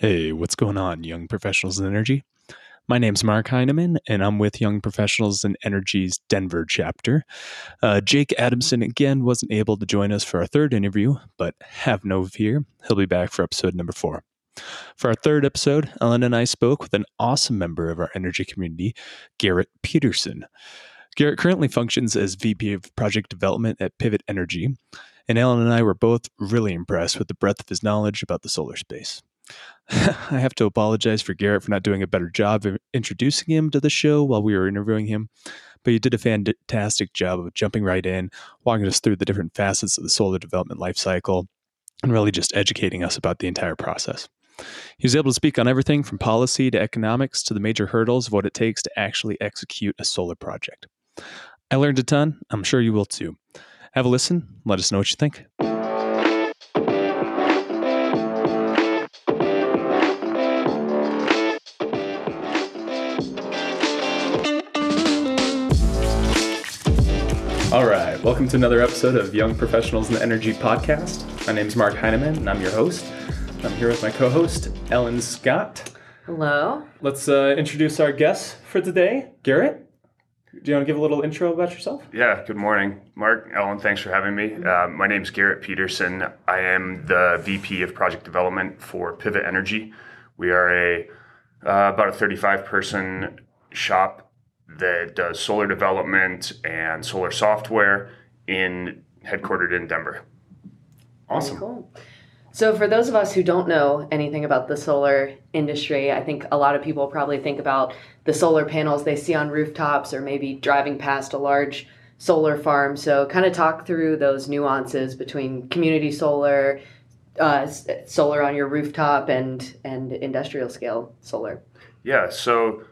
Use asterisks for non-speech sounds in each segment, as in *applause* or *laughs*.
Hey, what's going on, young professionals in energy? My name's Mark Heineman, and I'm with Young Professionals in Energy's Denver chapter. Uh, Jake Adamson again wasn't able to join us for our third interview, but have no fear, he'll be back for episode number four. For our third episode, Ellen and I spoke with an awesome member of our energy community, Garrett Peterson. Garrett currently functions as VP of Project Development at Pivot Energy, and Ellen and I were both really impressed with the breadth of his knowledge about the solar space. *laughs* I have to apologize for Garrett for not doing a better job of introducing him to the show while we were interviewing him, but he did a fantastic job of jumping right in, walking us through the different facets of the solar development lifecycle, and really just educating us about the entire process. He was able to speak on everything from policy to economics to the major hurdles of what it takes to actually execute a solar project. I learned a ton. I'm sure you will too. Have a listen. Let us know what you think. All right, welcome to another episode of Young Professionals in the Energy podcast. My name is Mark Heineman, and I'm your host. I'm here with my co host, Ellen Scott. Hello. Let's uh, introduce our guest for today, Garrett. Do you want to give a little intro about yourself? Yeah, good morning, Mark, Ellen. Thanks for having me. Uh, my name is Garrett Peterson. I am the VP of Project Development for Pivot Energy. We are a uh, about a 35 person shop that does solar development and solar software in headquartered in Denver. Awesome. Very cool. So, for those of us who don't know anything about the solar industry, I think a lot of people probably think about the solar panels they see on rooftops or maybe driving past a large solar farm. So, kind of talk through those nuances between community solar, uh, solar on your rooftop, and and industrial scale solar. Yeah. So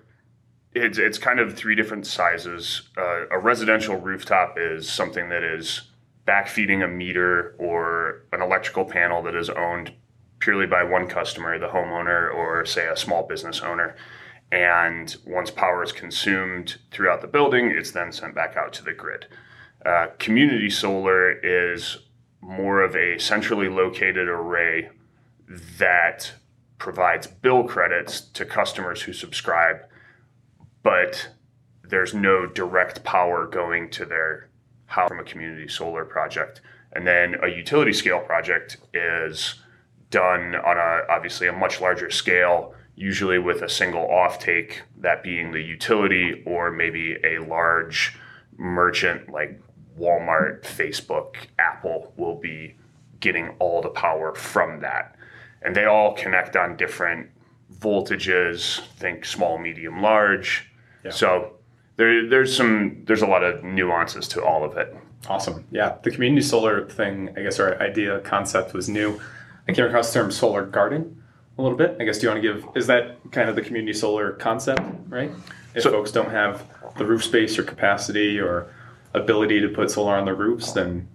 it's it's kind of three different sizes. Uh, a residential rooftop is something that is backfeeding a meter or an electrical panel that is owned purely by one customer, the homeowner or say a small business owner. And once power is consumed throughout the building, it's then sent back out to the grid. Uh, community solar is more of a centrally located array that provides bill credits to customers who subscribe but there's no direct power going to their house from a community solar project. And then a utility scale project is done on a obviously a much larger scale, usually with a single offtake, that being the utility or maybe a large merchant like Walmart, Facebook, Apple will be getting all the power from that. And they all connect on different voltages, think small, medium, large. Yeah. So there, there's some there's a lot of nuances to all of it. Awesome. Yeah, the community solar thing, I guess our idea concept was new. I came across the term solar garden a little bit. I guess do you want to give is that kind of the community solar concept, right? If so, folks don't have the roof space or capacity or ability to put solar on their roofs, then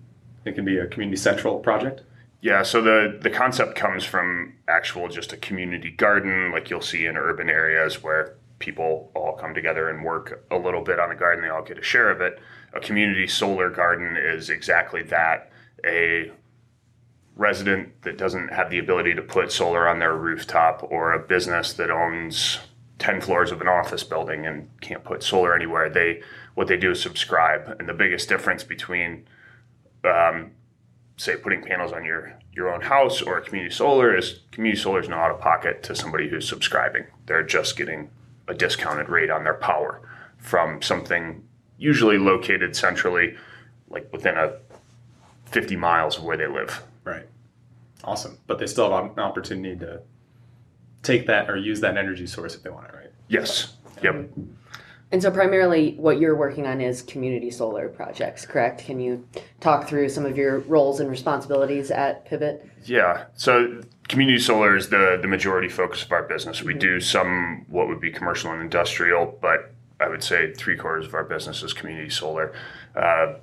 it can be a community central project. Yeah, so the the concept comes from actual just a community garden, like you'll see in urban areas where people all come together and work a little bit on the garden. They all get a share of it. A community solar garden is exactly that. A resident that doesn't have the ability to put solar on their rooftop, or a business that owns 10 floors of an office building and can't put solar anywhere, they what they do is subscribe. And the biggest difference between um, say putting panels on your your own house or a community solar is community solar is not out of pocket to somebody who's subscribing. They're just getting a discounted rate on their power from something usually located centrally, like within a 50 miles of where they live. Right. Awesome. But they still have an opportunity to take that or use that energy source if they want it, right? Yes. Yep. And so, primarily, what you're working on is community solar projects, correct? Can you talk through some of your roles and responsibilities at Pivot? Yeah. So, community solar is the, the majority focus of our business. We mm-hmm. do some what would be commercial and industrial, but I would say three quarters of our business is community solar. Uh,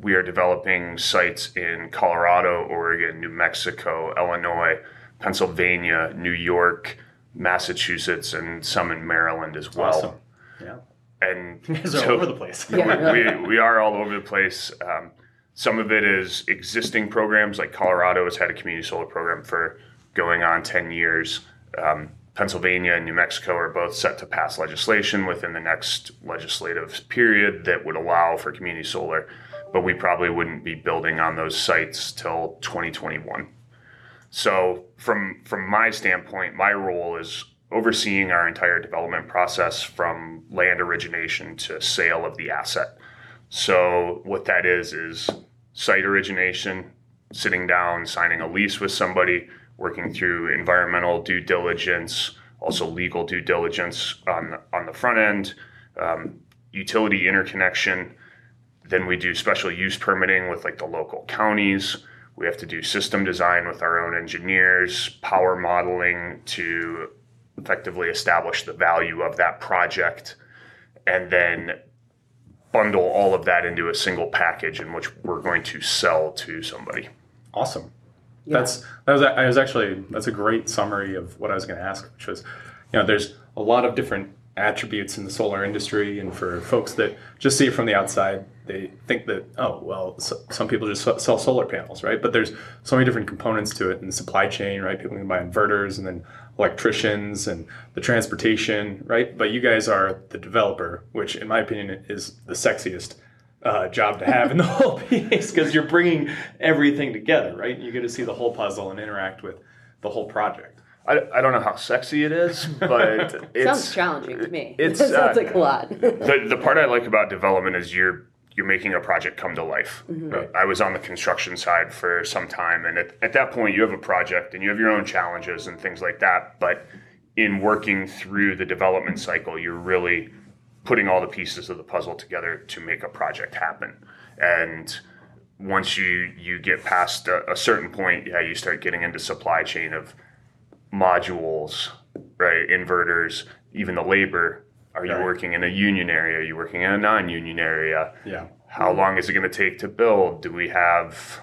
we are developing sites in Colorado, Oregon, New Mexico, Illinois, Pennsylvania, New York, Massachusetts, and some in Maryland as well. Awesome. Yeah and *laughs* so all over the place. yeah. we, we are all over the place. Um, some of it is existing programs, like Colorado has had a community solar program for going on 10 years. Um, Pennsylvania and New Mexico are both set to pass legislation within the next legislative period that would allow for community solar, but we probably wouldn't be building on those sites till 2021. So from from my standpoint, my role is overseeing our entire development process from land origination to sale of the asset. So what that is is site origination, sitting down, signing a lease with somebody, working through environmental due diligence, also legal due diligence on the, on the front end, um, utility interconnection. Then we do special use permitting with like the local counties. We have to do system design with our own engineers, power modeling to effectively establish the value of that project, and then bundle all of that into a single package in which we're going to sell to somebody. Awesome. That's that was I was actually that's a great summary of what I was going to ask, which was, you know, there's a lot of different attributes in the solar industry, and for folks that just see it from the outside, they think that oh well, so, some people just sell solar panels, right? But there's so many different components to it in the supply chain, right? People can buy inverters, and then electricians, and the transportation, right? But you guys are the developer, which in my opinion is the sexiest uh, job to have in the *laughs* whole piece because you're bringing everything together, right? You get to see the whole puzzle and interact with the whole project. I, I don't know how sexy it is, but it *laughs* sounds challenging to me. It sounds uh, like a lot. the, the part I like about development is you're you're making a project come to life. Mm-hmm. Right. I was on the construction side for some time, and at, at that point, you have a project and you have your own challenges and things like that. But in working through the development cycle, you're really putting all the pieces of the puzzle together to make a project happen. And once you you get past a, a, certain point, yeah, you start getting into supply chain of modules, right? Inverters, even the labor. Are you working in a union area? Are you working in a non-union area? Yeah. How long is it going to take to build? Do we have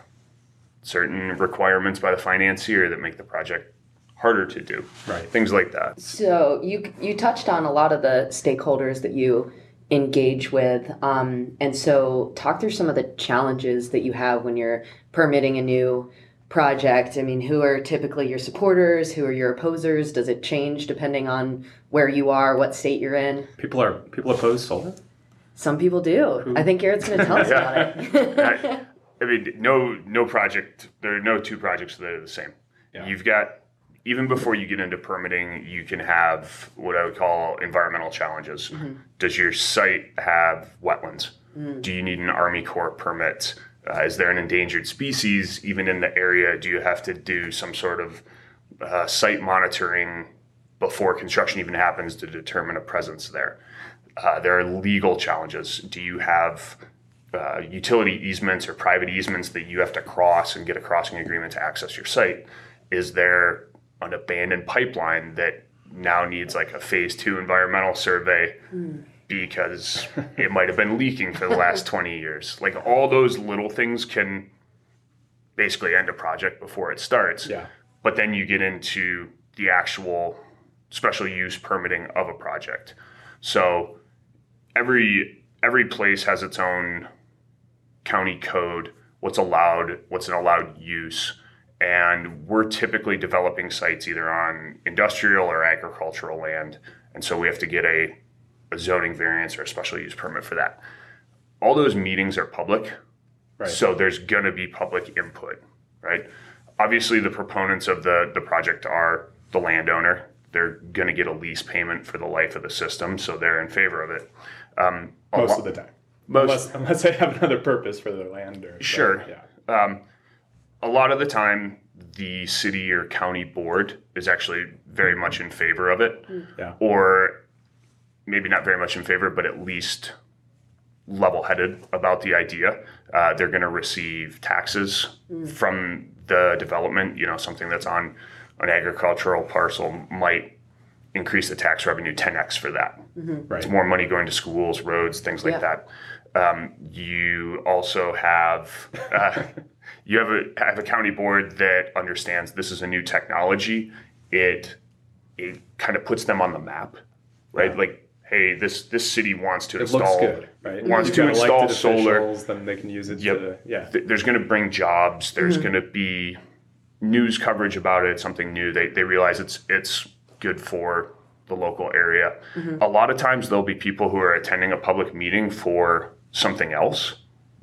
certain requirements by the financier that make the project harder to do. Right. Things like that. So you you touched on a lot of the stakeholders that you engage with, um, and so talk through some of the challenges that you have when you're permitting a new project. I mean, who are typically your supporters? Who are your opposers? Does it change depending on where you are, what state you're in? People are people oppose solar. Some people do. Who? I think Garrett's going to tell us about it. *laughs* I, I mean, no no project. There are no two projects that are the same. Yeah. You've got even before you get into permitting, you can have what I would call environmental challenges. Mm-hmm. Does your site have wetlands? Mm. Do you need an Army Corps permit? Uh, is there an endangered species even in the area? Do you have to do some sort of uh, site monitoring before construction even happens to determine a presence there? Uh, there are legal challenges. Do you have uh, utility easements or private easements that you have to cross and get a crossing agreement to access your site? Is there an abandoned pipeline that now needs like a phase two environmental survey mm. because it might have been leaking for the last *laughs* 20 years. Like all those little things can basically end a project before it starts. Yeah. But then you get into the actual special use permitting of a project. So every every place has its own county code, what's allowed, what's an allowed use and we're typically developing sites either on industrial or agricultural land. And so we have to get a, a zoning variance or a special use permit for that. All those meetings are public. Right. So there's going to be public input, right? Obviously, the proponents of the, the project are the landowner. They're going to get a lease payment for the life of the system, so they're in favor of it. Um, most lo- of the time. Most, unless, unless they have another purpose for their land. Or, sure. yeah. Um, a lot of the time the city or county board is actually very much in favor of it mm. yeah. or maybe not very much in favor but at least level-headed about the idea uh, they're going to receive taxes mm. from the development you know something that's on an agricultural parcel might increase the tax revenue 10x for that mm-hmm. right. it's more money going to schools roads things like yeah. that um, you also have uh, *laughs* you have a have a county board that understands this is a new technology. It it kind of puts them on the map, right? Yeah. Like, hey, this this city wants to it install good, right? wants You've to install solar. Then they can use it. Yep. To, yeah. Th- there's going to bring jobs. There's mm-hmm. going to be news coverage about it. Something new. They they realize it's it's good for the local area. A lot of times there'll be people who are attending a public meeting for something else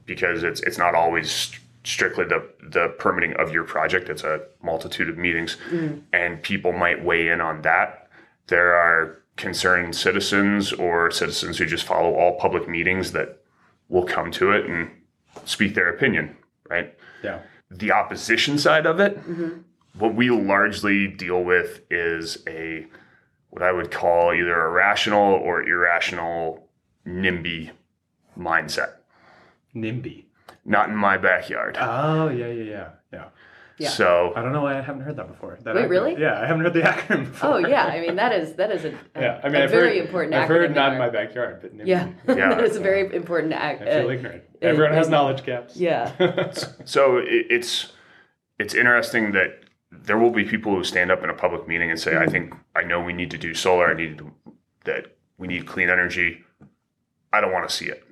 because it's it's not always st- strictly the the permitting of your project. It's a multitude of meetings, mm. and people might weigh in on that. There are concerned citizens or citizens who just follow all public meetings that will come to it and speak their opinion. Right Yeah. the opposition side of it, mm-hmm. what we largely deal with is a what I would call either a rational or irrational NIMBY mindset. NIMBY. Not in my backyard. Oh yeah, yeah, yeah, yeah. Yeah. So I don't know why I haven't heard that before. That Wait, acronym- really? Yeah, I haven't heard the *laughs* acronym before. Oh yeah, I mean that is that is a, a, yeah, I mean, a I've very heard, important. I've acronym heard not in my backyard, but NIMBY. Yeah, *laughs* Yeah. that is a very important. Ac- I feel uh, ignorant. Everyone has uh, knowledge gaps. yeah. *laughs* so it, it's it's interesting that there will be people who stand up in a public meeting and say, "I think I know we need to do solar. I need to, that we need clean energy. I don't want to see it.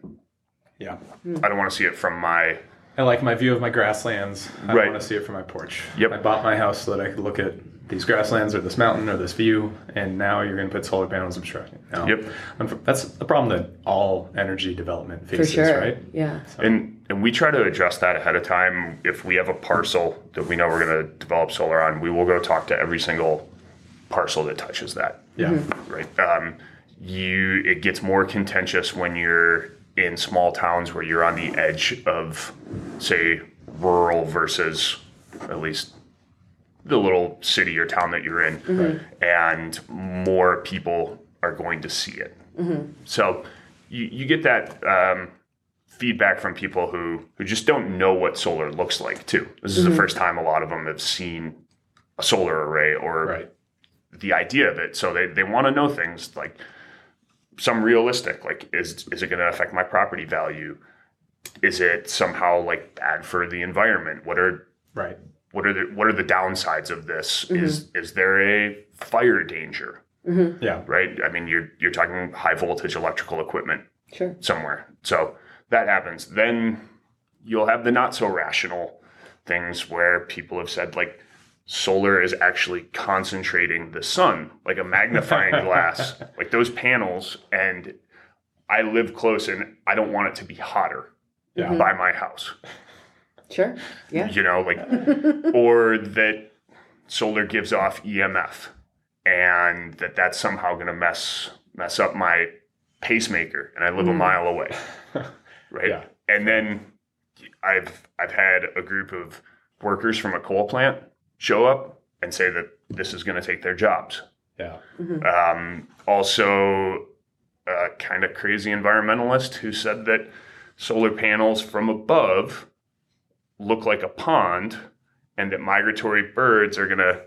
Yeah. I don't want to see it from my I like my view of my grasslands. I Right. want to see it from my porch. Yep. I bought my house so that I could look at these grasslands or this mountain or this view, and now you're going to put solar panels obstructing. No. Yep. Unf- That's the problem that all energy development For faces, sure. right? Yeah. And and we try to address that ahead of time. If we have a parcel that we know we're going to develop solar on, we will go talk to every single parcel that touches that. Yeah. Right. Um, you it gets more contentious when you're in small towns where you're on the edge of, say, rural versus at least the little city or town that you're in, mm-hmm. and more people are going to see it. Mm-hmm. So you, you get that um, feedback from people who who just don't know what solar looks like too. This is the mm-hmm. first time a lot of them have seen a solar array or Right. the idea of it. So they, they want to know things like some realistic, like is is it going to affect my property value? Is it somehow like bad for the environment? What are Right. what are the what are the downsides of this? Mm-hmm. Is is there a fire danger? Mm-hmm. Yeah. Right? I mean, you're you're talking high voltage electrical equipment Sure. somewhere. So that happens. Then you'll have the not so rational things where people have said like solar is actually concentrating the sun like a magnifying *laughs* glass, like those panels and I live close and I don't want it to be hotter Yeah. by my house. Sure. Yeah. You know, like *laughs* or that solar gives off EMF and that that's somehow going to mess mess up my pacemaker and I live a mm. mile away. *laughs* Right? Yeah. And then I've I've had a group of workers from a coal plant show up and say that this is going to take their jobs. Yeah. Um, also, a kind of crazy environmentalist who said that solar panels from above look like a pond and that migratory birds are going to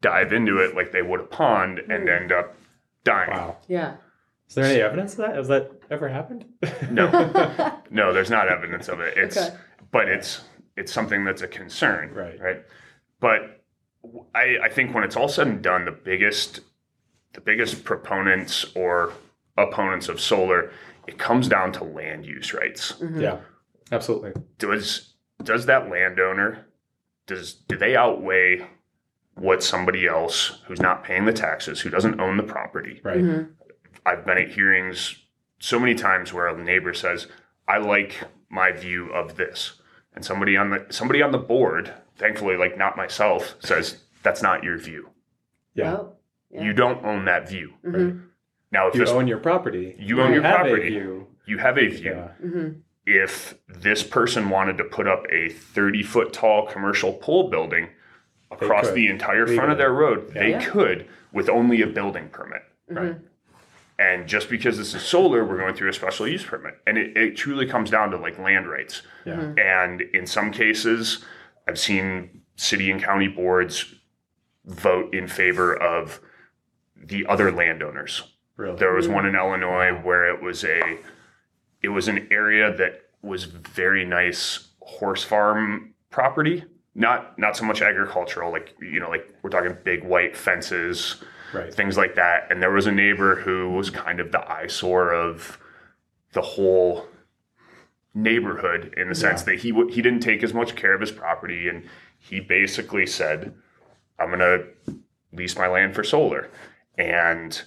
dive into it like they would a pond and end up dying. Wow. Yeah. Is there any evidence of that? Has that ever happened? No, *laughs* no, there's not evidence of it. It's, Okay. but it's it's something that's a concern, Right. Right. But I, I think when it's all said and done, the biggest the biggest proponents or opponents of solar, it comes down to land use rights. Yeah. Absolutely. Does does that landowner does do they outweigh what somebody else who's not paying the taxes, who doesn't own the property, Right. Mm-hmm. I've been at hearings so many times where a neighbor says, "I like my view of this," and somebody on the somebody on the board, thankfully, like not myself, says, "That's not your view. Yeah. Oh, yeah. You don't own that view." Mhm. Now, if You this, own your property. You own your have property. A view. you have a view, Yeah. Mhm. if this person wanted to put up a 30 foot tall commercial pole building across the entire front of their road, they Yeah. could with only a building permit. Right. And just because this is solar, we're going through a special use permit. And it, it truly comes down to like land rights. Yeah. And in some cases, I've seen city and county boards vote in favor of the other landowners. Really. There was mm. one in Illinois where it was a it was an area that was very nice horse farm property. Not not so much agricultural, like you know, like we're talking big white fences, Right. things like that. And there was a neighbor who was kind of the eyesore of the whole neighborhood in the sense that he w- he didn't take as much care of his property, and he basically said, "I'm going to lease my land for solar." and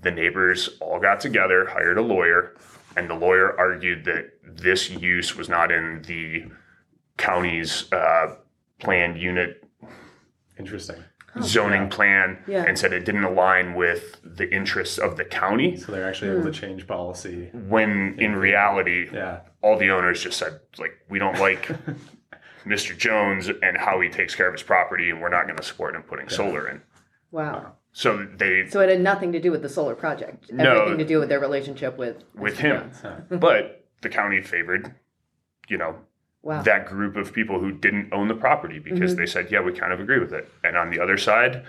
the neighbors all got together, hired a lawyer, and the lawyer argued that this use was not in the county's uh, planned unit Interesting. Oh, zoning Yeah. plan Yeah. and said it didn't align with the interests of the county So they're actually able to hmm. change policy. when in reality Yeah. all the owners just said like we don't like *laughs* Mr. Jones and how he takes care of his property and we're not going to support him putting solar in. Wow. So they So it had nothing to do with the solar project. No. Everything to do with their relationship with with Mr. him. Jones. but the county favored you know Wow. that group of people who didn't own the property because they said, yeah, we kind of agree with it. And on the other side,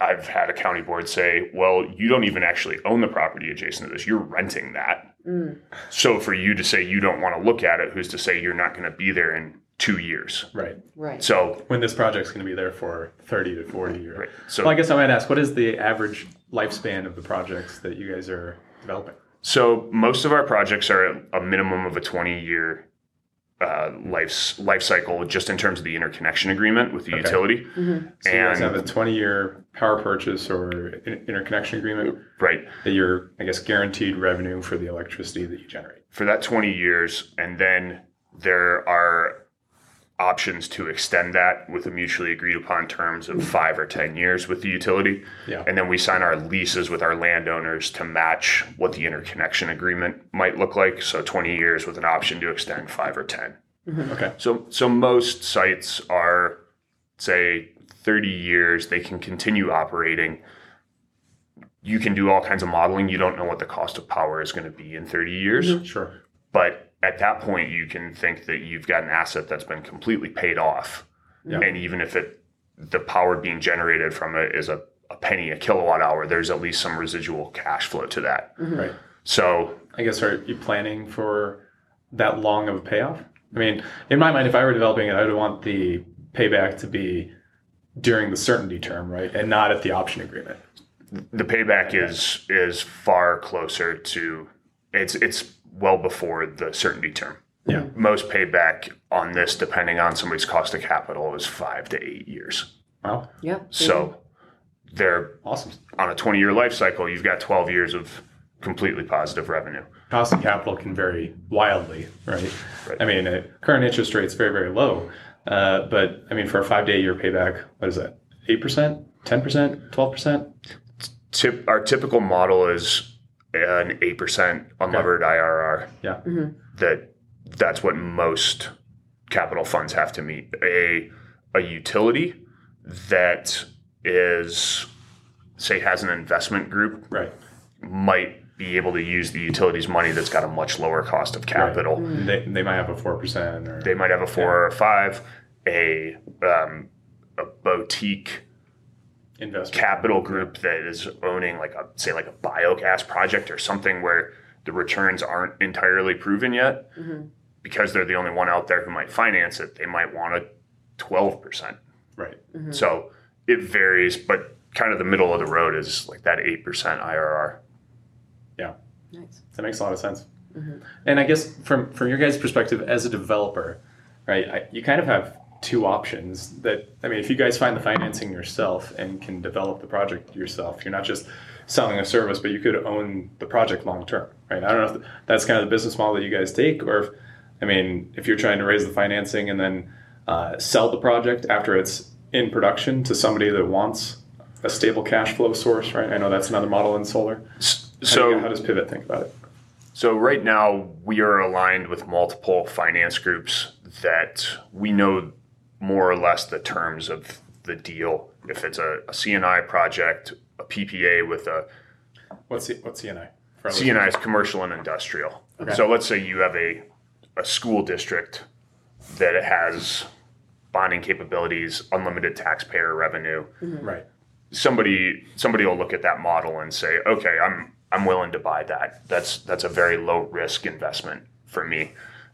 I've had a county board say, well, you don't even actually own the property adjacent to this. You're renting that. Mm. So for you to say you don't want to look at it, who's to say you're not going to be there in two years? Right. Right. So, When this project's going to be there for 30 to 40 years. right. So, Well, I guess I might ask, what is the average lifespan of the projects that you guys are developing? so most of our projects are a minimum of a 20 year uh, life life cycle, just in terms of the interconnection agreement with the Okay. utility. So you guys have a 20 year power purchase or in- interconnection agreement Right. that you're, I guess, guaranteed revenue for the electricity that you generate. for that 20 years and then there are options to extend that with a mutually agreed upon terms of 5 or 10 years with the utility. Yeah. and then we sign our leases with our landowners to match what the interconnection agreement might look like. So 20 years with an option to extend 5 or 10 mm-hmm. Okay. so so most sites are say 30 years. They can continue operating. You can do all kinds of modeling. You don't know what the cost of power is going to be in 30 years. Sure. But at that point you can think that you've got an asset that's been completely paid off Yeah. and even if it the power being generated from it is a, a penny a kilowatt hour there's at least some residual cash flow to that mm-hmm. Right. so I guess, are you planning for that long of a payoff? I mean, in my mind, if I were developing it, I would want the payback to be during the certainty term, right? And not at the option agreement. the payback is is far closer to it's it's well before the certainty term Yeah. most payback on this depending on somebody's cost of capital is five to eight years Wow. Yeah. so they're Awesome. on a 20 year life cycle you've got 12 years of completely positive revenue Cost of capital can vary wildly, right? Right. I mean, uh, current interest rate's very, very low. Uh, but I mean, for a five day year payback, what is that? 8%, 10%, 12%? Tip, our typical model is an 8% unlevered IRR Yeah. that that's what most capital funds have to meet. A a utility that is say has an investment group Right. might be able to use the utilities money that's got a much lower cost of capital. And They, they might have a 4% or. They might have a four or a five, a um, a boutique investment. capital group that is owning like a say like a biogas project or something where the returns aren't entirely proven yet mm-hmm. because they're the only one out there who might finance it they might want a 12% Right. Mm-hmm. so it varies but kind of the middle of the road is like that 8% irr Yeah. Nice. That makes a lot of sense. Mm-hmm. And I guess from from your guys' perspective as a developer, right? I, you kind of have two options. That I mean, if you guys find the financing yourself and can develop the project yourself, you're not just selling a service, but you could own the project long term, right? I don't know if that's kind of the business model that you guys take, or if I mean, if you're trying to raise the financing and then uh, sell the project after it's in production to somebody that wants a stable cash flow source, right? I know that's another model in solar. S- How, do so how does Pivot think about it? So right now we are aligned with multiple finance groups that we know more or less the terms of the deal. If it's a, a C&I project, a PPA with a What's C, what's C&I? C&I is commercial and industrial. Okay. So let's say you have a, a school district that has bonding capabilities, unlimited taxpayer revenue. listeners? Right. Somebody somebody will look at that model and say, okay, I'm I'm willing to buy that. That's that's a very low risk investment for me.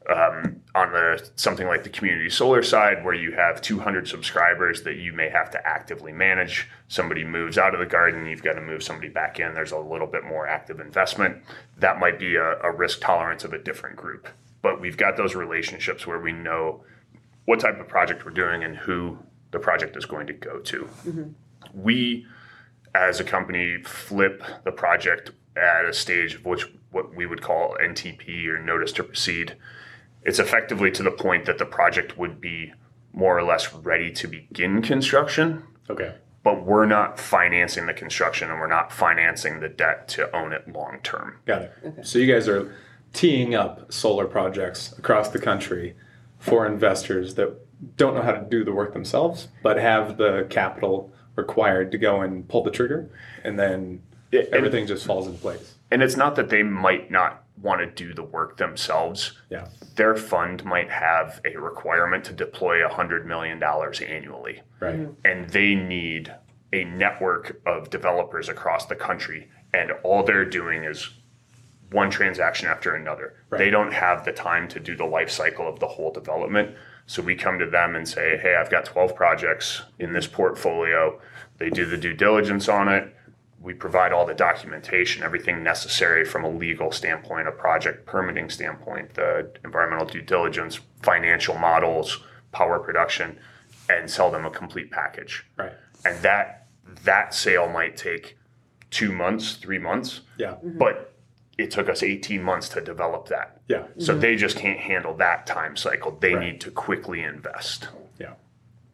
Um, on the something like the community solar side, where you have 200 subscribers that you may have to actively manage. Somebody moves out of the garden, you've got to move somebody back in. There's a little bit more active investment. That might be a, a risk tolerance of a different group. But we've got those relationships where we know what type of project we're doing and who the project is going to go to. We as a company flip the project at a stage of which what we would call NTP or notice to proceed. It's effectively to the point that the project would be more or less ready to begin construction, Okay. but we're not financing the construction and we're not financing the debt to own it long term. Got it. So you guys are teeing up solar projects across the country for investors that don't know how to do the work themselves, but have the capital required to go and pull the trigger, and then and- everything just falls in place. And it's not that they might not want to do the work themselves. Yeah. Their fund might have a requirement to deploy $100 million annually. Right. Mm-hmm. and they need a network of developers across the country and all they're doing is one transaction after another Right. they don't have the time to do the life cycle of the whole development so we come to them and say hey i've got 12 projects in this portfolio they do the due diligence on it we provide all the documentation everything necessary from a legal standpoint a project permitting standpoint the environmental due diligence financial models power production and sell them a complete package Right. and that that sale might take two months three months Yeah. Mm-hmm. but it took us 18 months to develop that Yeah. so mm-hmm. they just can't handle that time cycle they Right. need to quickly invest Yeah.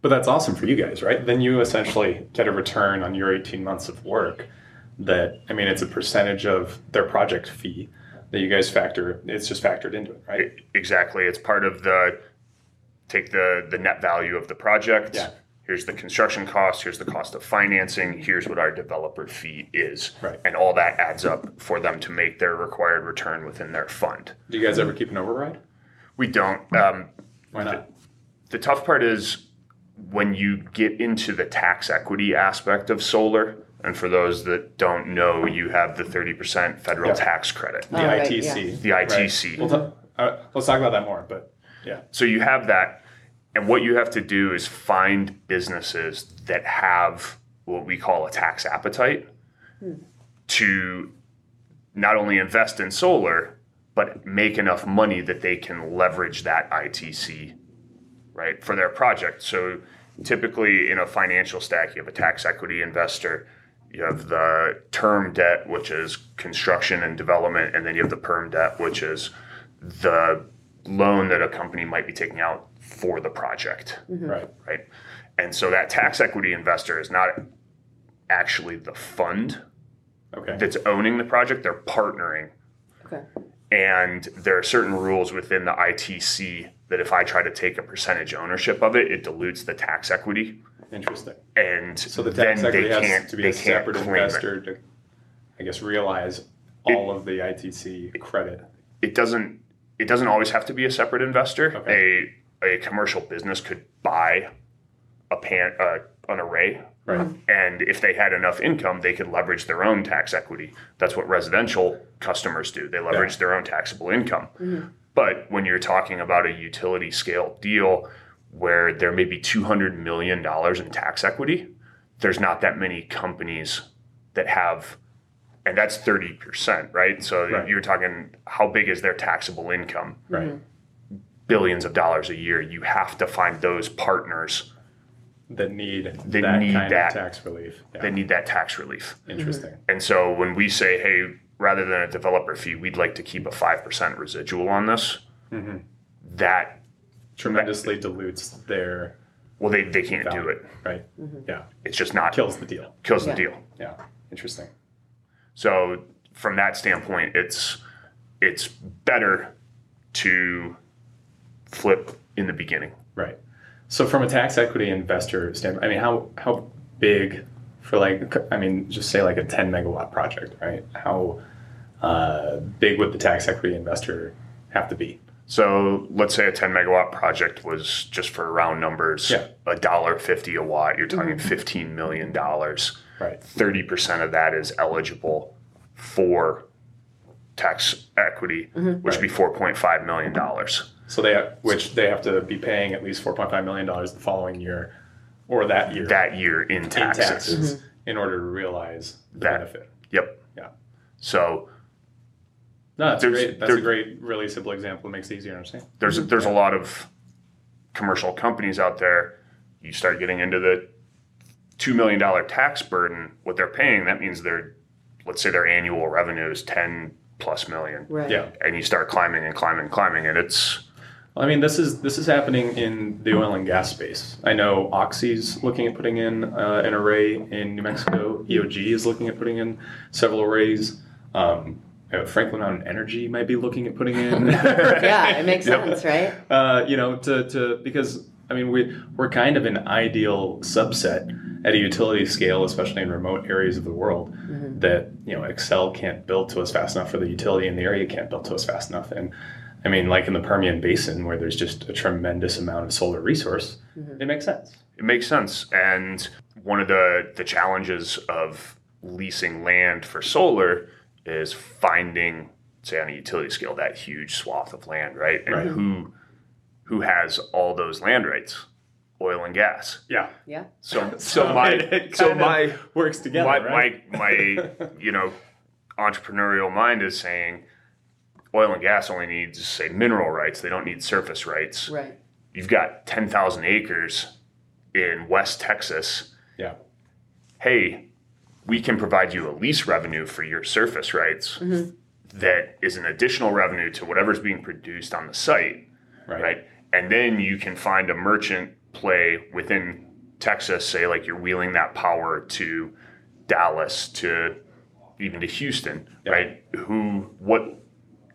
But that's awesome for you guys, right? Then you essentially get a return on your 18 months of work that, I mean, it's a percentage of their project fee that you guys factor, it's just factored into it, right? exactly it's part of the take the the net value of the project Yeah. here's the construction cost here's the cost of financing here's what our developer fee is Right. and all that adds up for them to make their required return within their fund Do you guys ever keep an override? we don't um, Why not? the tough part is when you get into the tax equity aspect of solar and for those that don't know you have the 30% federal Yeah. tax credit The Oh, right, ITC. The ITC. Right. We'll ta- uh, let's talk about that more, but yeah. So you have that, and what you have to do is find businesses that have what we call a tax appetite to not only invest in solar, but make enough money that they can leverage that ITC, right, for their project. So typically in a financial stack, you have a tax equity investor. You have the term debt, which is construction and development, and then you have the perm debt, which is the loan that a company might be taking out for the project, mm-hmm. Right. right? And so that tax equity investor is not actually the fund Okay. that's owning the project, they're partnering. Okay. And there are certain rules within the ITC that if I try to take a percentage ownership of it, it dilutes the tax equity. Interesting. And So the tax equity has can't, to be a separate claim it. investor to, I guess, realize all of the ITC credit. it doesn't it doesn't always have to be a separate investor. Okay. A a commercial business could buy a pan uh, an array, Right. and if they had enough income, they could leverage their own tax equity. That's what residential customers do. They leverage Yeah. their own taxable income. Mm-hmm. But when you're talking about a utility scale deal where there may be two hundred million dollars in tax equity, there's not that many companies that have and that's 30%, right? So Right. you're talking how big is their taxable income? Right. Billions of dollars a year. You have to find those partners That need They that need kind that. of tax relief. Yeah. that need that tax relief. Interesting. And so when we say, hey, rather than a developer fee, we'd like to keep a 5% residual on this, Mm-hmm. that, Tremendously dilutes their well, they, they can't do it. Right. Yeah. It's just not, Kills the deal. kills the deal. Yeah. Interesting. So from that standpoint, it's it's better to flip in the beginning. Right. So from a tax equity investor standpoint, I mean, how how big for like I mean, just say like a 10 megawatt project, right? How uh, big would the tax equity investor have to be? So let's say a 10 megawatt project was just for round numbers, Yeah. a dollar fifty a watt. You're talking $15 million. Right. 30% of that is eligible for tax equity, which would be $4.5 million. So they which they have to be paying at least 4.5 million dollars the following year or that year That year in in taxes. taxes mm-hmm. in order to realize the That- benefit. Yep. Yeah. So No, that's a There's- great. That's a great, really simple example. It makes it easier to understand. there's mm-hmm. there's a lot of commercial companies out there. You start getting into the $2 million tax burden, what they're paying, that means their, let's say their annual revenue is 10 plus million. Right. Yeah. And you start climbing and climbing and climbing, and it's, I mean, this is this is happening in the oil and gas space. I know Oxy's looking at putting in uh, an array in New Mexico. EOG is looking at putting in several arrays. Um, Franklin Mountain Energy might be looking at putting in. *laughs* yeah, it makes *laughs* Yep. sense, right? uh, you know, to, to because I mean we we're kind of an ideal subset at a utility scale, especially in remote areas of the world, that you know Xcel can't build to us fast enough, or the utility in the area can't build to us fast enough. And I mean, like in the Permian Basin, where there's just a tremendous amount of solar resource, mm-hmm. it makes sense. it makes sense. And one of the, the challenges of leasing land for solar is finding, say on a utility scale, that huge swath of land, right? And Right. who who has all those land rights? Oil and gas. Yeah. Yeah. So *laughs* so my it, it so my works together, my, right? my my you know entrepreneurial mind is saying oil and gas only needs say mineral rights they don't need surface rights Right. you've got 10,000 acres in west texas yeah. hey we can provide you a lease revenue for your surface rights mm-hmm. that is an additional revenue to whatever's being produced on the site Right. right? And then you can find a merchant play within Texas, say like you're wheeling that power to Dallas to even to Houston, Yeah. right? Who what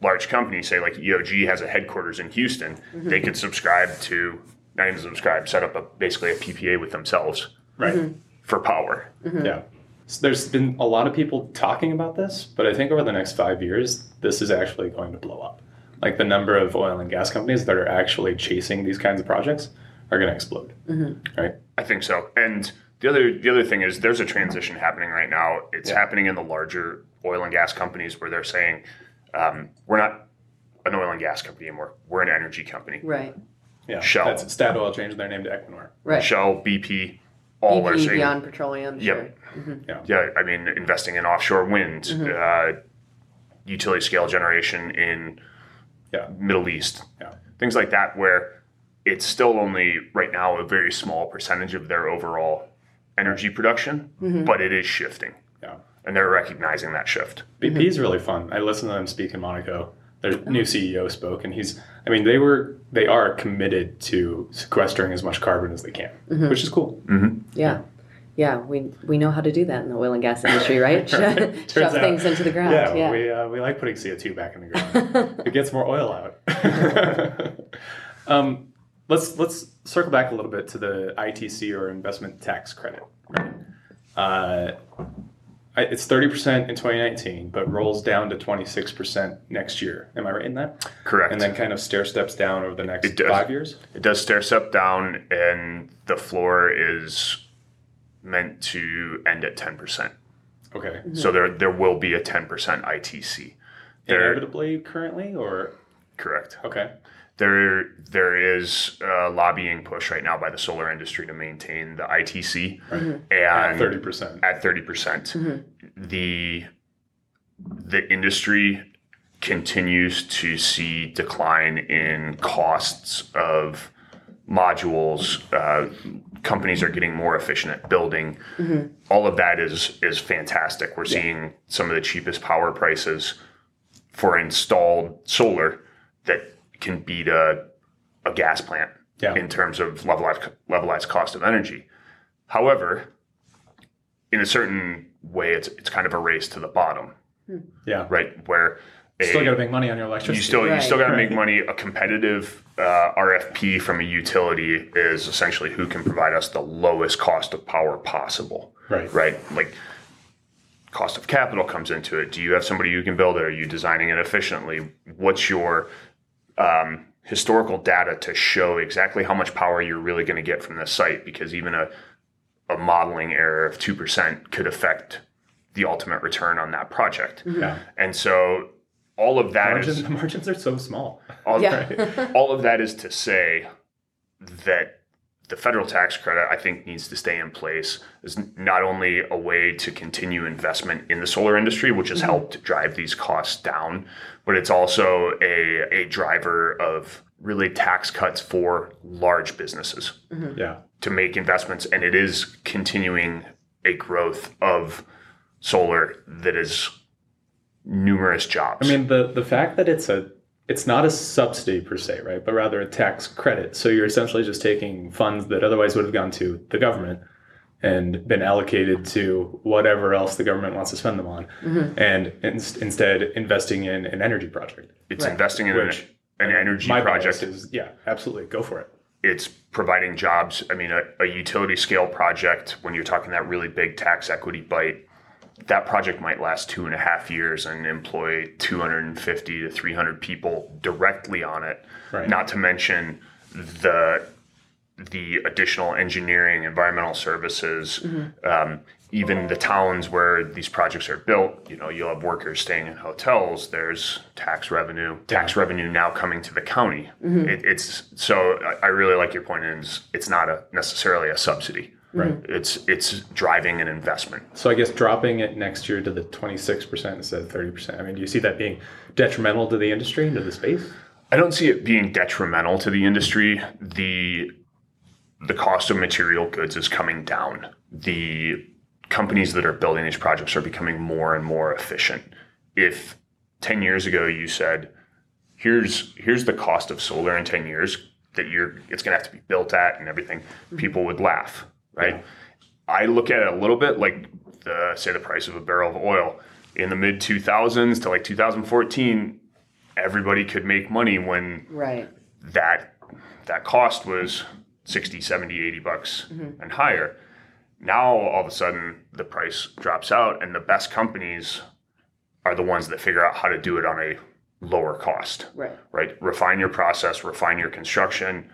large companies say like EOG has a headquarters in Houston, mm-hmm. they could subscribe to not even subscribe, set up a basically a PPA with themselves Right. Mm-hmm. for power. Mm-hmm. Yeah. So there's been a lot of people talking about this, but I think over the next five years, this is actually going to blow up. Like the number of oil and gas companies that are actually chasing these kinds of projects are going to explode. Right. I think so. And the other the other thing is there's a transition happening right now. It's Yeah. happening in the larger oil and gas companies where they're saying um, we're not an oil and gas company anymore. We're an energy company. Right. Yeah. Shell. That's Statoil changed their name to Equinor. Right. Shell, BP, all are BP saying Beyond Petroleum. Yep. Sure. yeah. I mean investing in offshore wind, uh, utility scale generation in Yeah. Middle East, Yeah. things like that, where it's still only right now a very small percentage of their overall energy production, but it is shifting, Yeah. And they're recognizing that shift. BP is really fun. I listened to them speak in Monaco. Their new CEO spoke, and he's. I mean, they were. They are committed to sequestering as much carbon as they can, which is cool. Yeah. Yeah, we we know how to do that in the oil and gas industry, right? *laughs* *laughs* Turns Shove out- things into the ground. Yeah, Yeah. we uh, we like putting CO two back in the ground. *laughs* it gets more oil out. um, let's let's circle back a little bit to the ITC or investment tax credit. Right? Uh, I- it's thirty percent in twenty nineteen, but rolls down to twenty six percent next year. Am I right in that? Correct. And then kind of stair steps down over the next does. five years. It does stair step down, and the floor is meant to end at 10%. Okay. So there there will be a 10% ITC. There, Inevitably, currently, or correct. okay. There there is a lobbying push right now by the solar industry to maintain the ITC mm-hmm. and Thirty percent. at 30%. percent mm-hmm. The the industry continues to see decline in costs of modules. Uh, companies are getting more efficient at building. Mm-hmm. All of that is is fantastic. We're seeing some of the cheapest power prices for installed solar that can beat a, a gas plant Yeah. in terms of levelized levelized cost of energy. However, in a certain way, it's it's kind of a race to the bottom, Yeah. right? Where a, Still got to make money on your electricity. you still you still got to make money. A competitive uh, RFP from a utility is essentially who can provide us the lowest cost of power possible. Right. Right. Like cost of capital comes into it. Do you have somebody who can build it? Are you designing it efficiently? What's your um, historical data to show exactly how much power you're really going to get from this site? Because even a a modeling error of two percent could affect the ultimate return on that project. Yeah. And so all of that is Margins, *laughs* the margins are so small. all, Yeah. *laughs* all of that is to say that the federal tax credit, I think, needs to stay in place is not only a way to continue investment in the solar industry, which has mm-hmm. helped drive these costs down, but it's also a, a driver of really tax cuts for large businesses mm-hmm. Yeah. to make investments, and it is continuing a growth of solar that is numerous jobs. I mean, the the fact that it's a it's not a subsidy per se, right? But rather a tax credit. So you're essentially just taking funds that otherwise would have gone to the government and been allocated to whatever else the government wants to spend them on, mm-hmm. and in, instead investing in an energy project. it's Right. investing in Which an, an energy My project. is yeah, absolutely, go for it. it's providing jobs. I mean, a, a utility scale project, when you're talking that really big tax equity bite, that project might last two and a half years and employ 250 to 300 people directly on it. Right. Not to mention the the additional engineering, environmental services, um, even the towns where these projects are built. You know, you'll have workers staying in hotels. There's tax revenue, tax revenue now coming to the county. It, it's so I, I really like your point. Is it's not a necessarily a subsidy. Right. Mm-hmm. It's it's driving an investment. So I guess dropping it next year to the 26% instead of 30%. I mean, do you see that being detrimental to the industry and to the space? I don't see it being detrimental to the industry. The the cost of material goods is coming down. The companies that are building these projects are becoming more and more efficient. If 10 years ago you said, here's here's the cost of solar in 10 years that you're it's gonna have to be built at and everything, mm-hmm. people would laugh, right? I look at it a little bit like the say the price of a barrel of oil. In the mid 2000s to like 2014, everybody could make money when Right. that that cost was 60 70 80 bucks mm-hmm. and higher now all of a sudden the price drops out and the best companies are the ones that figure out how to do it on a lower cost Right. right refine your process refine your construction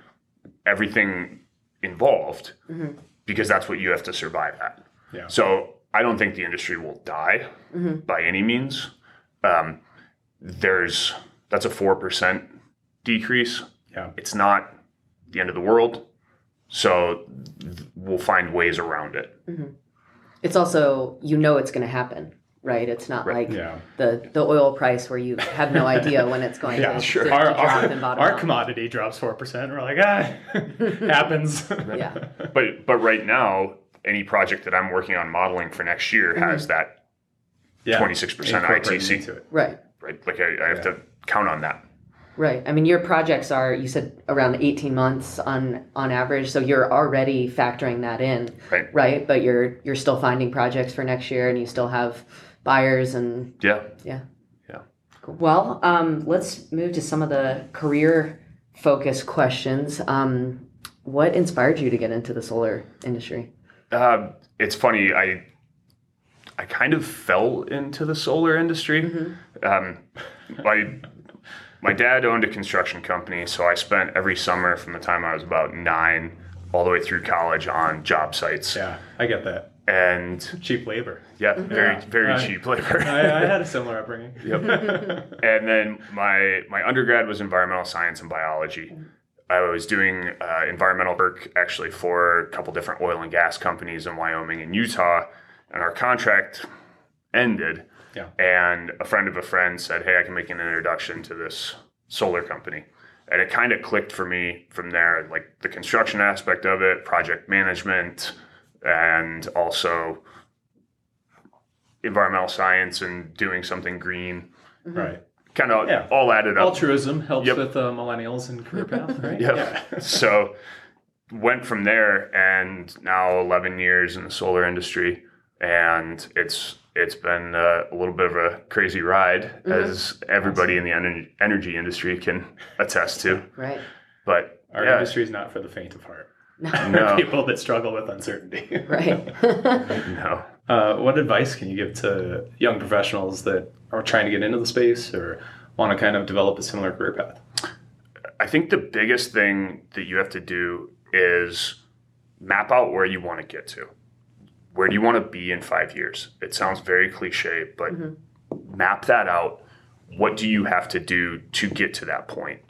everything involved mm-hmm. Because that's what you have to survive at Yeah. so i don't think the industry will die by any means um, there's that's a 4% decrease Yeah. it's not the end of the world. So th- we'll find ways around it. It's also you know it's going to happen, right? It's not like Yeah. the the oil price where you have no idea when it's going *laughs* Yeah, to, sure. to, to Our, drop our, and bottom our out. commodity drops 4%. We're like, ah, *laughs* happens. *laughs* Yeah. But but right now, any project that I'm working on modeling for next year has that Yeah. 26% Incorporated ITC. into it. Right. right. Like I, I have to count on that. Right. I mean, your projects are you said around 18 months on on average, so you're already factoring that in, Right. right? But you're you're still finding projects for next year, and you still have buyers and Yeah. yeah. Yeah. Cool. Well, um, let's move to some of the career focused questions. Um, what inspired you to get into the solar industry? Uh, it's funny. I I kind of fell into the solar industry. Um, my my dad owned a construction company, so I spent every summer from the time I was about nine all the way through college on job sites. Yeah, I get that. And Cheap labor. yeah, very Yeah. very Right. cheap labor. *laughs* I, I had a similar *laughs* upbringing. Yep. *laughs* and then my my undergrad was environmental science and biology. I was doing uh, environmental work actually for a couple different oil and gas companies in Wyoming and Utah, and our contract ended. Yeah. And a friend of a friend said, "Hey, I can make an introduction to this solar company." And it kind of clicked for me from there, like the construction aspect of it, project management, and also environmental science and doing something green Right. kind of Yeah. all added up. Altruism helps Yep. with uh, millennials and career *laughs* path, right? Yep. *laughs* so went from there and now 11 years in the solar industry and it's it's been uh, a little bit of a crazy ride as everybody in the ener- energy industry can attest to Right. but Our yeah, industry is not for the faint of heart. *laughs* no People that struggle with uncertainty. *laughs* Right. *laughs* no Uh, what advice can you give to young professionals that are trying to get into the space or want to kind of develop a similar career path? I think the biggest thing that you have to do is map out where you want to get to. Where do you want to be in five years? It sounds very cliche, but map that out. What do you have to do to get to that point?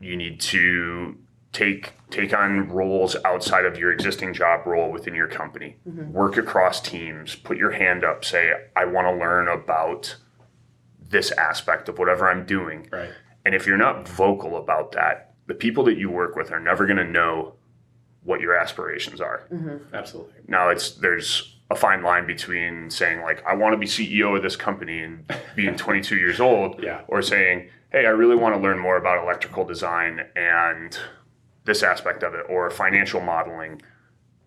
You need to take take on roles outside of your existing job role within your company. Mm-hmm. Work across teams. Put your hand up. Say, I want to learn about this aspect of whatever I'm doing. Right. And if you're not vocal about that, the people that you work with are never going to know what your aspirations are. Mm-hmm. Absolutely. Now it's there's a fine line between saying like I want to be CEO of this company and being *laughs* 22 years old, Yeah. or saying, hey, I really want to learn more about electrical design and this aspect of it, or financial modeling.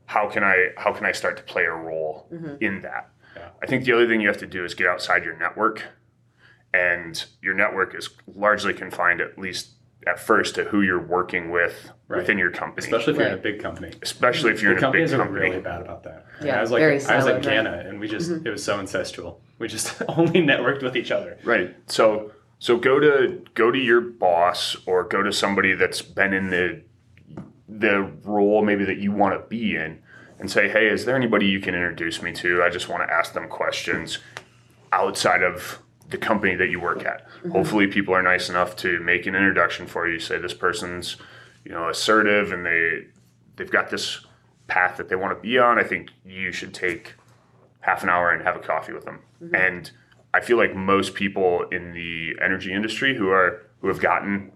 How can I how can I start to play a role mm-hmm. in that? Yeah. I think the other thing you have to do is get outside your network, and your network is largely confined, at least at first, to who you're working with Right. within your company, Especially if you're in a big company. especially if you're The in a big company companies are company. really bad about that. Yeah, I was like, very I was like at right? Gana, and we just mm-hmm. it was so incestual. We just *laughs* only networked with each other. Right. So so go to go to your boss or go to somebody that's been in the the role maybe that you want to be in and say, "Hey, is there anybody you can introduce me to? I just want to ask them questions outside of the company that you work at." Mm-hmm. Hopefully people are nice enough to make an introduction for you. Say this person's, you know, assertive and they they've got this path that they want to be on. I think you should take half an hour and have a coffee with them. Mm-hmm. And I feel like most people in the energy industry who are who have gotten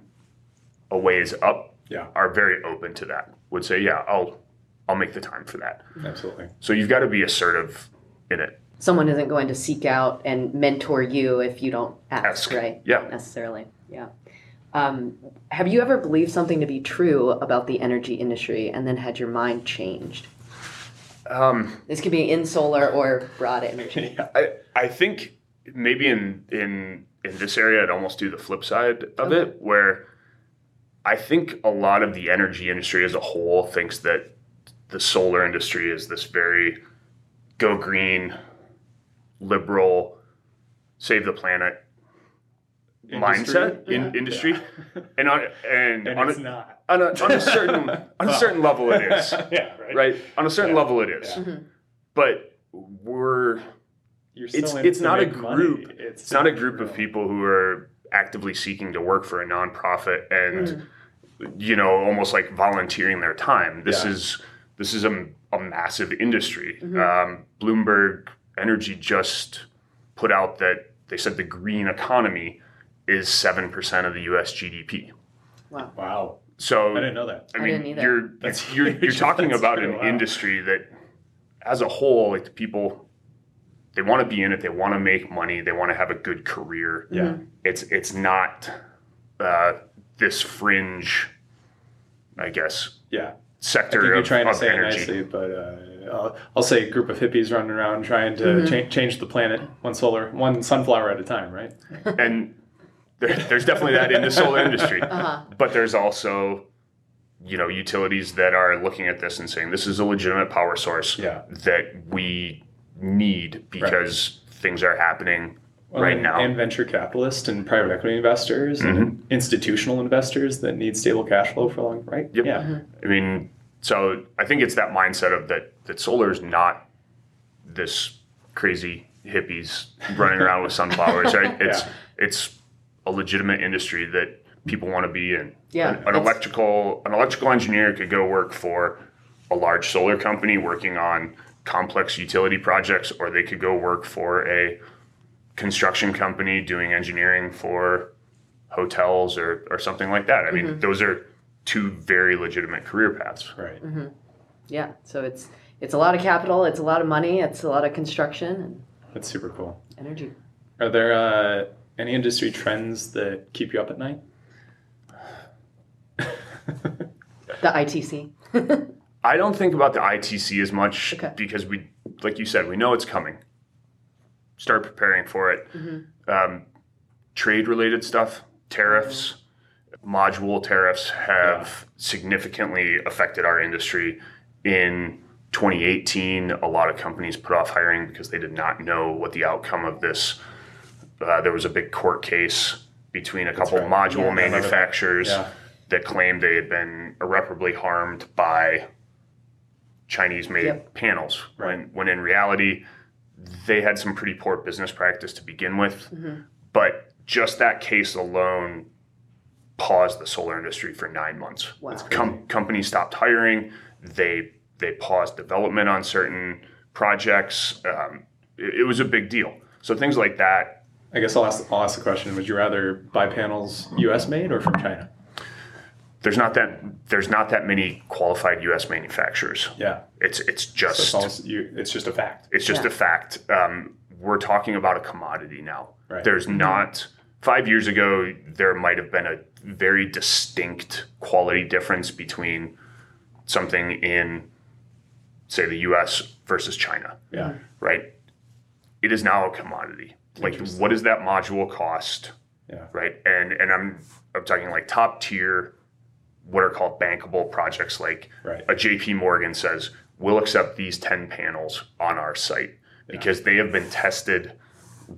a ways up Yeah, are very open to that. Would say, yeah, I'll I'll make the time for that. absolutely. So you've got to be assertive in it. Someone isn't going to seek out and mentor you if you don't ask, Ask. right? Yeah. Necessarily. Yeah. Um, have you ever believed something to be true about the energy industry and then had your mind changed? Um, This could be in solar or broad energy. *laughs* yeah. I I think maybe in in in this area I'd almost do the flip side of it where I think a lot of the energy industry as a whole thinks that the solar industry is this very go green, liberal, save the planet mindset in Yeah. industry, and on and, And on, it's a, not. on a on a certain *laughs* on a certain level it is *laughs* yeah, right. right on a certain Yeah. level it is, Yeah. Mm-hmm. but we're You're it's in it's to not a make money. group It's, it's not a group of people who are actively seeking to work for a nonprofit and you know almost like volunteering their time this Yeah. is this is a, a massive industry um, bloomberg energy just put out that they said the green economy is 7% of the us gdp Wow. Wow, so I didn't know that. I I mean, didn't either. you're That's you're, you're *laughs* talking That's about true. an Wow. industry that, as a whole, like the people, they want to be in it. They want to make money. They want to have a good career. Yeah, It's it's not uh, this fringe, I guess, yeah. I sector think you're of, trying to of say it energy. nicely, but uh, I'll, I'll say a group of hippies running around trying to cha- change the planet one solar, one sunflower at a time, right? *laughs* and there, there's definitely that in the solar *laughs* industry. Uh-huh. But there's also, you know, utilities that are looking at this and saying this is a legitimate power source Yeah. that we need because things are happening Well, right and, now. and venture capitalists and private equity investors and mm-hmm. institutional investors that need stable cash flow for long, right? Yep. Yeah, I mean, so I think it's that mindset of that that solar is not this crazy hippies running around with sunflowers, right? *laughs* It's Yeah. it's a legitimate industry that people want to be in. Yeah, An, an electrical an electrical engineer could go work for a large solar company working on complex utility projects, or they could go work for a construction company doing engineering for hotels or, or something like that. I mean, Mm-hmm. those are two very legitimate career paths. right. Yeah. So it's it's a lot of capital. It's a lot of money. It's a lot of construction and That's super cool. energy. Are there uh, any industry trends that keep you up at night? The ITC. *laughs* I don't think about the ITC as much Okay. because we, like you said, we know it's coming. Start preparing for it. Mm-hmm. Um, trade related stuff, tariffs, module tariffs have significantly affected our industry. In 2018, a lot of companies put off hiring because they did not know what the outcome of this. Uh, there was a big court case between a couple right. module Yeah. I remember that. manufacturers Yeah. that claimed they had been irreparably harmed by Chinese made Yep. panels Right. when when in reality they had some pretty poor business practice to begin with. Mm-hmm. But just that case alone paused the solar industry for nine months. Wow. Com- companies stopped hiring. They they paused development on certain projects. Um, it, it was a big deal. So things like that. I guess I'll ask, I'll ask the question: Would you rather buy panels U.S. made or from China? There's not that there's not that many qualified U.S. manufacturers. Yeah. It's it's So just it's, almost, you, it's just a fact. it's just Yeah. a fact. Um, we're talking about a commodity now. Right. There's not five years ago there might have been a very distinct quality difference between something in say the U.S. versus China. Yeah. Right. It is now a commodity. Like what does that module cost? Yeah. right? And and I'm I'm talking like top tier, what are called bankable projects. Like Right. a JP Morgan says, we'll accept these ten panels on our site because they have been tested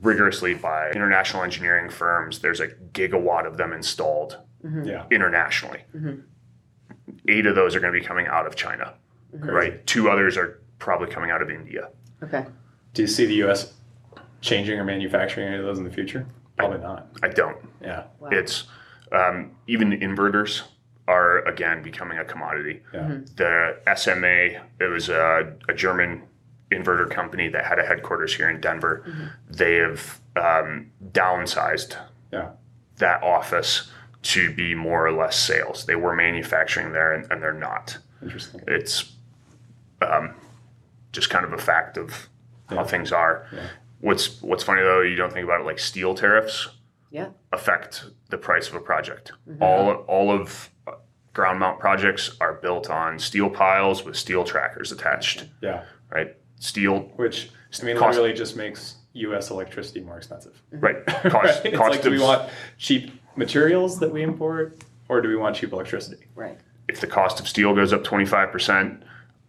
rigorously by international engineering firms. There's a gigawatt of them installed Yeah. internationally. Eight of those are going to be coming out of China, right? Two others are probably coming out of India. Okay. Do you see the U.S. changing or manufacturing any of those in the future? Probably not. I don't. Yeah. Wow. It's um, even inverters are again becoming a commodity. Yeah. The SMA, it was a, a German inverter company that had a headquarters here in Denver. They have um, downsized Yeah. that office to be more or less sales. They were manufacturing there and, and they're not. Interesting. It's um, just kind of a fact of Yeah. how things are. Yeah. What's What's funny though, you don't think about it like steel tariffs Yeah. affect the price of a project. All all of ground mount projects are built on steel piles with steel trackers attached, Yeah. right? Steel, Which I mean, Cost- literally just makes U.S. electricity more expensive. right? *laughs* Cost, Right? It's cost like, do we want cheap materials that we import, or do we want cheap electricity? Right. if the cost of steel goes up twenty five percent,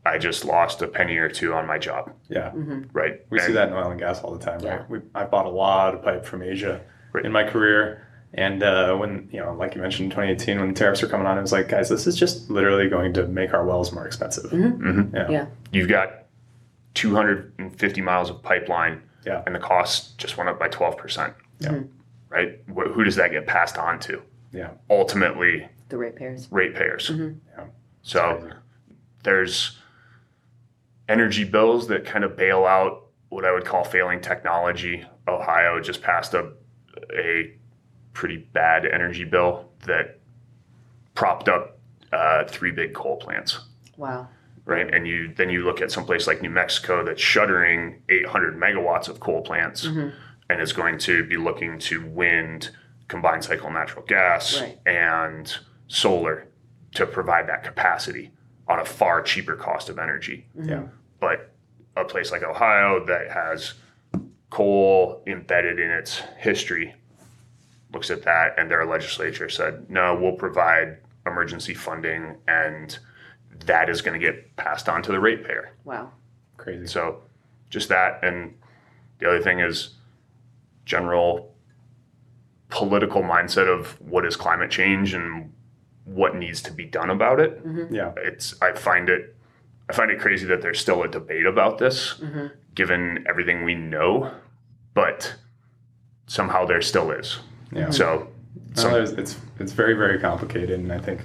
I just lost a penny or two on my job, Yeah. Mm-hmm. right? We see that in oil and gas all the time, Yeah. right? We, I bought a lot of pipe from Asia Right. in my career. And uh, when, you know, like you mentioned, 2018, when the tariffs were coming on, it was like, guys, this is just literally going to make our wells more expensive. Mhm. Yeah. Yeah. You've got two hundred and fifty miles of pipeline, Yeah. and the cost just went up by twelve percent. Yeah. Right? Wh- Who does that get passed on to? Yeah. Ultimately, The ratepayers. ratepayers. Yeah. So there's energy bills that kind of bail out what I would call failing technology. Ohio just passed a a pretty bad energy bill that propped up uh, three big coal plants. Wow. Right, and you then you look at someplace like New Mexico that's shuttering 800 megawatts of coal plants, and is going to be looking to wind, combined cycle natural gas, Right. and solar to provide that capacity on a far cheaper cost of energy. Yeah. But a place like Ohio that has coal embedded in its history looks at that and their legislature said, no, we'll provide emergency funding and that is going to get passed on to the ratepayer. Wow. Crazy. So just that. And the other thing is general political mindset of what is climate change and what needs to be done about it. Yeah. It's I find it I find it crazy that there's still a debate about this, Mm-hmm. given everything we know, but somehow there still is. Yeah. So No, some, it's it's very very complicated, and I think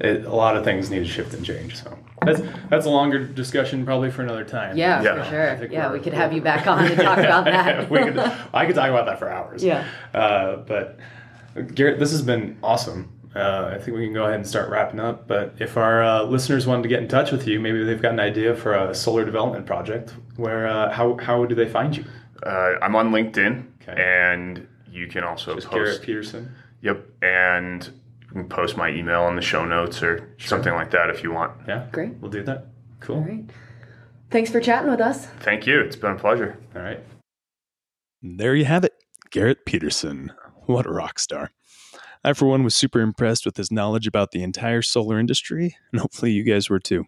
it, a lot of things need to shift and change. So that's that's a longer discussion, probably for another time. Yeah, Yeah. for sure. Yeah, we're- we could have you back on to talk *laughs* about that. *laughs* we could, I could talk about that for hours. Yeah. Uh, but Garrett, this has been awesome. Uh, I think we can go ahead and start wrapping up. But if our uh, listeners wanted to get in touch with you, maybe they've got an idea for a solar development project. Where uh, how how do they find you? uh, I'm on LinkedIn Okay. and you can also Just post Garrett Peterson. Yep. And you can post my email in the show notes or something like that if you want. Yeah, Great. We'll do that. Cool. All right. Thanks for chatting with us. Thank you. It's been a pleasure. All right. There you have it. Garrett Peterson. What a rock star. I, for one, was super impressed with his knowledge about the entire solar industry, and hopefully you guys were too.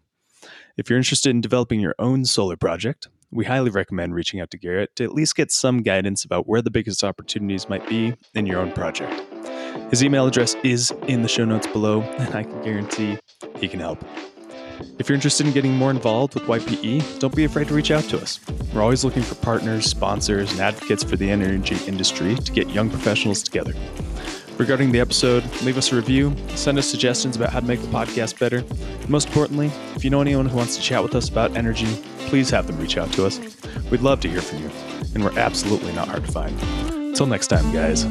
If you're interested in developing your own solar project, we highly recommend reaching out to Garrett to at least get some guidance about where the biggest opportunities might be in your own project. His email address is in the show notes below, and I can guarantee he can help. If you're interested in getting more involved with YPE, don't be afraid to reach out to us. We're always looking for partners, sponsors, and advocates for the energy industry to get young professionals together. Regarding the episode, leave us a review, send us suggestions about how to make the podcast better. And most importantly, if you know anyone who wants to chat with us about energy, please have them reach out to us. We'd love to hear from you, and we're absolutely not hard to find. Until next time, guys.